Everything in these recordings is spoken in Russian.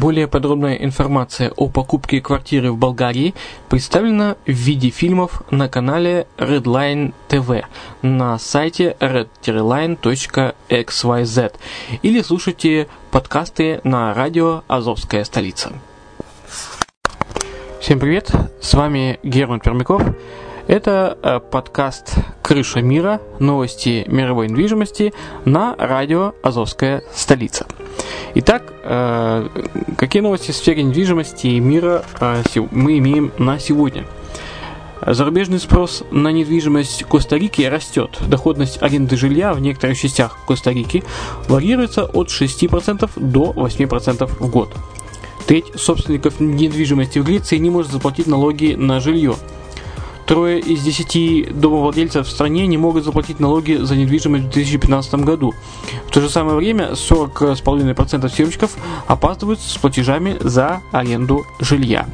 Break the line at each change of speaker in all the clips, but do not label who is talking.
Более подробная информация о покупке квартиры в Болгарии представлена в виде фильмов на канале Redline TV на сайте red-line.xyz или слушайте подкасты на радио «Азовская столица». Всем привет, с вами Герман Пермяков. Это э, подкаст «Крыша мира. Новости мировой недвижимости» на радио «Азовская столица». Итак, э, какие новости в сфере недвижимости и мира э, мы имеем на сегодня? Зарубежный спрос на недвижимость Коста-Рики растет. Доходность аренды жилья в некоторых частях Коста-Рики варьируется от 6% до 8% в год. Треть собственников недвижимости в Греции не может заплатить налоги на жилье – Трое из десяти домовладельцев в стране не могут заплатить налоги за недвижимость в 2015 году. В то же самое время 40,5% съемщиков опаздывают с платежами за аренду жилья.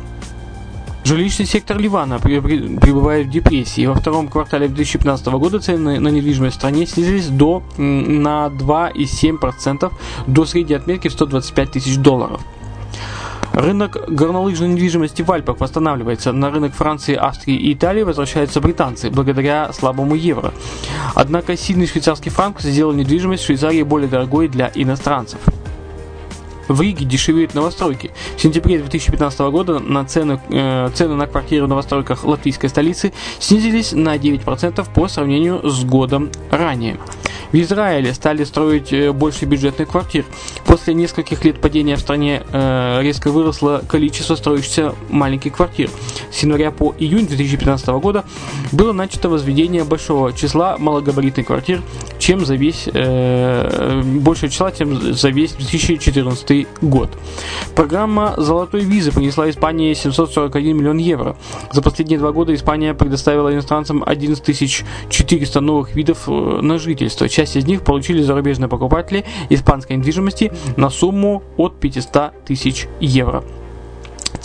Жилищный сектор Ливана пребывает в депрессии. Во втором квартале 2015 года цены на недвижимость в стране снизились до, на 2,7% до средней отметки в 125 тысяч долларов. Рынок горнолыжной недвижимости в Альпах восстанавливается. На рынок Франции, Австрии и Италии возвращаются британцы благодаря слабому евро. Однако сильный швейцарский франк сделал недвижимость в Швейцарии более дорогой для иностранцев. В Риге дешевеют новостройки. В сентябре 2015 года на цены, э, цены на квартиры в новостройках латвийской столицы снизились на 9% по сравнению с годом ранее. В Израиле стали строить э, больше бюджетных квартир. После нескольких лет падения в стране э, резко выросло количество строящихся маленьких квартир. С января по июнь 2015 года было начато возведение большого числа малогабаритных квартир, чем за весь э, большее числа, чем за весь 2014 год. Программа золотой визы принесла Испании 741 миллион евро. За последние два года Испания предоставила иностранцам 11 400 новых видов э, на жительство. Часть из них получили зарубежные покупатели испанской недвижимости на сумму от 500 тысяч евро.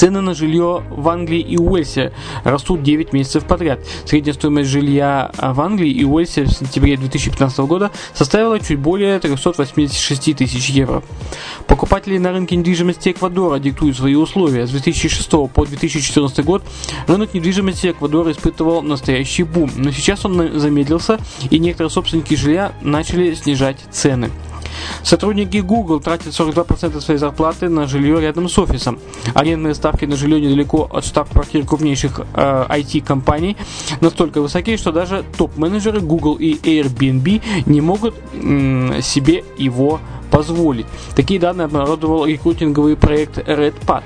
Цены на жилье в Англии и Уэльсе растут 9 месяцев подряд. Средняя стоимость жилья в Англии и Уэльсе в сентябре 2015 года составила чуть более 386 тысяч евро. Покупатели на рынке недвижимости Эквадора диктуют свои условия. С 2006 по 2014 год рынок недвижимости Эквадора испытывал настоящий бум, но сейчас он замедлился и некоторые собственники жилья начали снижать цены. Сотрудники Google тратят 42% своей зарплаты на жилье рядом с офисом. Арендные ставки на жилье недалеко от штаб-квартир крупнейших э, IT-компаний настолько высоки, что даже топ-менеджеры Google и Airbnb не могут э, себе его позволить. Такие данные обнародовал рекрутинговый проект RedPad.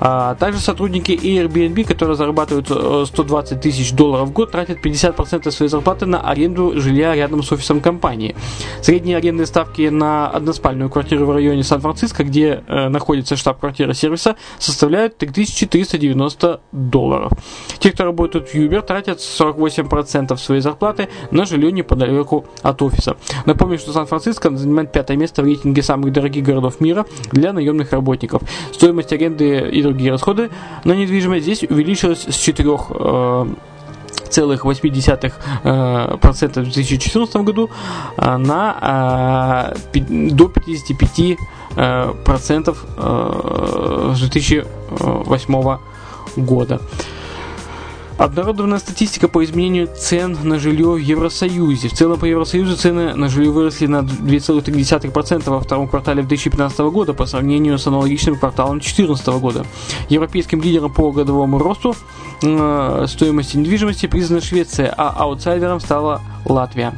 А также сотрудники Airbnb, которые зарабатывают 120 э, тысяч долларов в год, тратят 50% своей зарплаты на аренду жилья рядом с офисом компании. Средние арендные ставки на односпальную квартиру в районе Сан-Франциско, где э, находится штаб-квартира сервиса, составляют 3390 долларов. Те, кто работают в Uber, тратят 48% своей зарплаты на жилье неподалеку от офиса. Напомню, что Сан-Франциско занимает пятое место в рейтинге самых дорогих городов мира для наемных работников. Стоимость аренды и другие расходы на недвижимость здесь увеличилась с 4 э, целых 0,8% э, в 2014 году э, на до 55 процентов с 2008 года. Обнародована статистика по изменению цен на жилье в Евросоюзе. В целом по Евросоюзу цены на жилье выросли на 2,3% во втором квартале 2015 года по сравнению с аналогичным кварталом 2014 года. Европейским лидером по годовому росту э, стоимости недвижимости признана Швеция, а аутсайдером стала Латвия.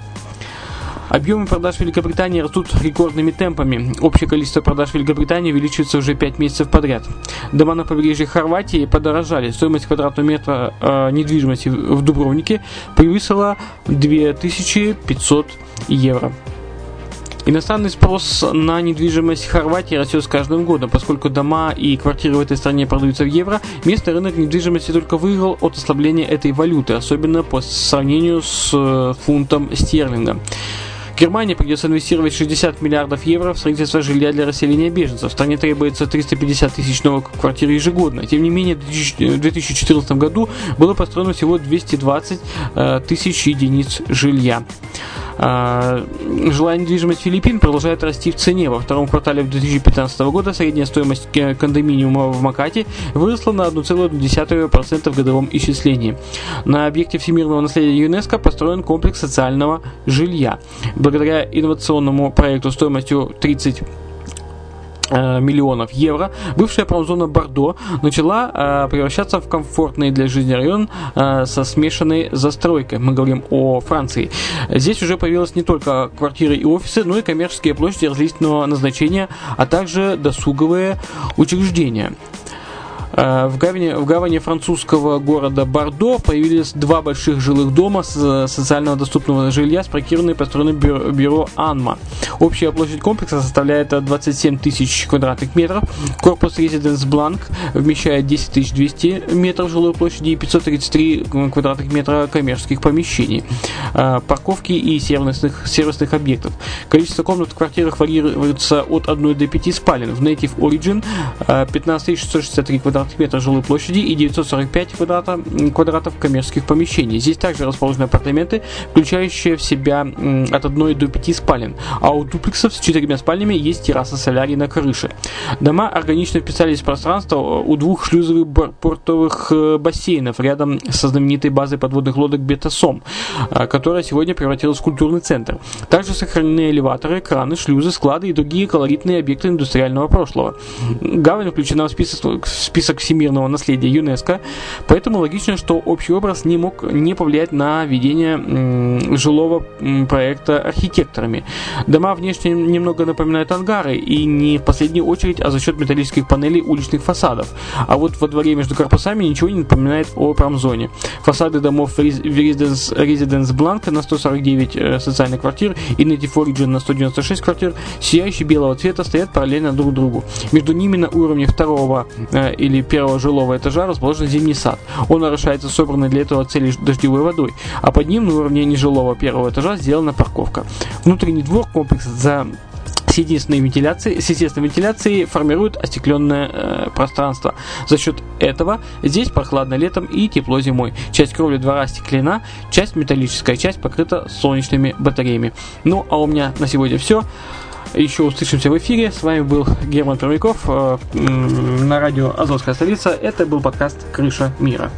Объемы продаж Великобритании растут рекордными темпами. Общее количество продаж Великобритании увеличивается уже 5 месяцев подряд. Дома на побережье Хорватии подорожали. Стоимость квадратного метра э, недвижимости в Дубровнике превысила 2500 евро. Иностранный спрос на недвижимость Хорватии растет с каждым годом, поскольку дома и квартиры в этой стране продаются в евро, местный рынок недвижимости только выиграл от ослабления этой валюты, особенно по сравнению с э, фунтом стерлинга. Германии придется инвестировать 60 миллиардов евро в строительство жилья для расселения беженцев. В стране требуется 350 тысяч новых квартир ежегодно. Тем не менее, в 2014 году было построено всего 220 э, тысяч единиц жилья. А, жилая недвижимость Филиппин продолжает расти в цене. Во втором квартале 2015 года средняя стоимость кондоминиума в Макате выросла на 1,1% в годовом исчислении. На объекте всемирного наследия ЮНЕСКО построен комплекс социального жилья. Благодаря инновационному проекту стоимостью 30 Э, миллионов евро, бывшая промзона Бордо начала э, превращаться в комфортный для жизни район э, со смешанной застройкой. Мы говорим о Франции. Здесь уже появилась не только квартиры и офисы, но и коммерческие площади различного назначения, а также досуговые учреждения. Э, в гавани, в гавани французского города Бордо появились два больших жилых дома с социального доступного жилья, спроектированные по стороне бюро, бюро Анма. Общая площадь комплекса составляет 27 тысяч квадратных метров. Корпус Residence Blank вмещает 10 200 метров жилой площади и 533 квадратных метра коммерческих помещений, э, парковки и сервисных, сервисных объектов. Количество комнат в квартирах варьируется от 1 до 5 спален. В Native Origin 15 663 квадратных квадратных метров жилой площади и 945 квадрата, квадратов коммерческих помещений. Здесь также расположены апартаменты, включающие в себя от 1 до 5 спален, а у дуплексов с четырьмя спальнями есть терраса солярий на крыше. Дома органично вписались в пространство у двух шлюзовых портовых э, бассейнов рядом со знаменитой базой подводных лодок Бетасом, э, которая сегодня превратилась в культурный центр. Также сохранены элеваторы, краны, шлюзы, склады и другие колоритные объекты индустриального прошлого. Гавань включена в список, в список список всемирного наследия ЮНЕСКО, поэтому логично, что общий образ не мог не повлиять на ведение жилого проекта архитекторами. Дома внешне немного напоминают ангары, и не в последнюю очередь, а за счет металлических панелей уличных фасадов. А вот во дворе между корпусами ничего не напоминает о промзоне. Фасады домов Residence, Residence Blank на 149 э, социальных квартир и Native Origin на 196 квартир, сияющие белого цвета, стоят параллельно друг другу. Между ними на уровне второго э, или первого жилого этажа расположен зимний сад. Он нарушается собранной для этого цели дождевой водой, а под ним на уровне нежилого первого этажа сделана парковка. Внутренний двор комплекса за с единственной вентиляцией, с естественной вентиляцией формируют остекленное э, пространство. За счет этого здесь прохладно летом и тепло зимой. Часть кровли двора стеклена, часть металлическая, часть покрыта солнечными батареями. Ну, а у меня на сегодня все. Еще услышимся в эфире. С вами был Герман Пермяков э, на радио Азовская столица. Это был подкаст «Крыша мира».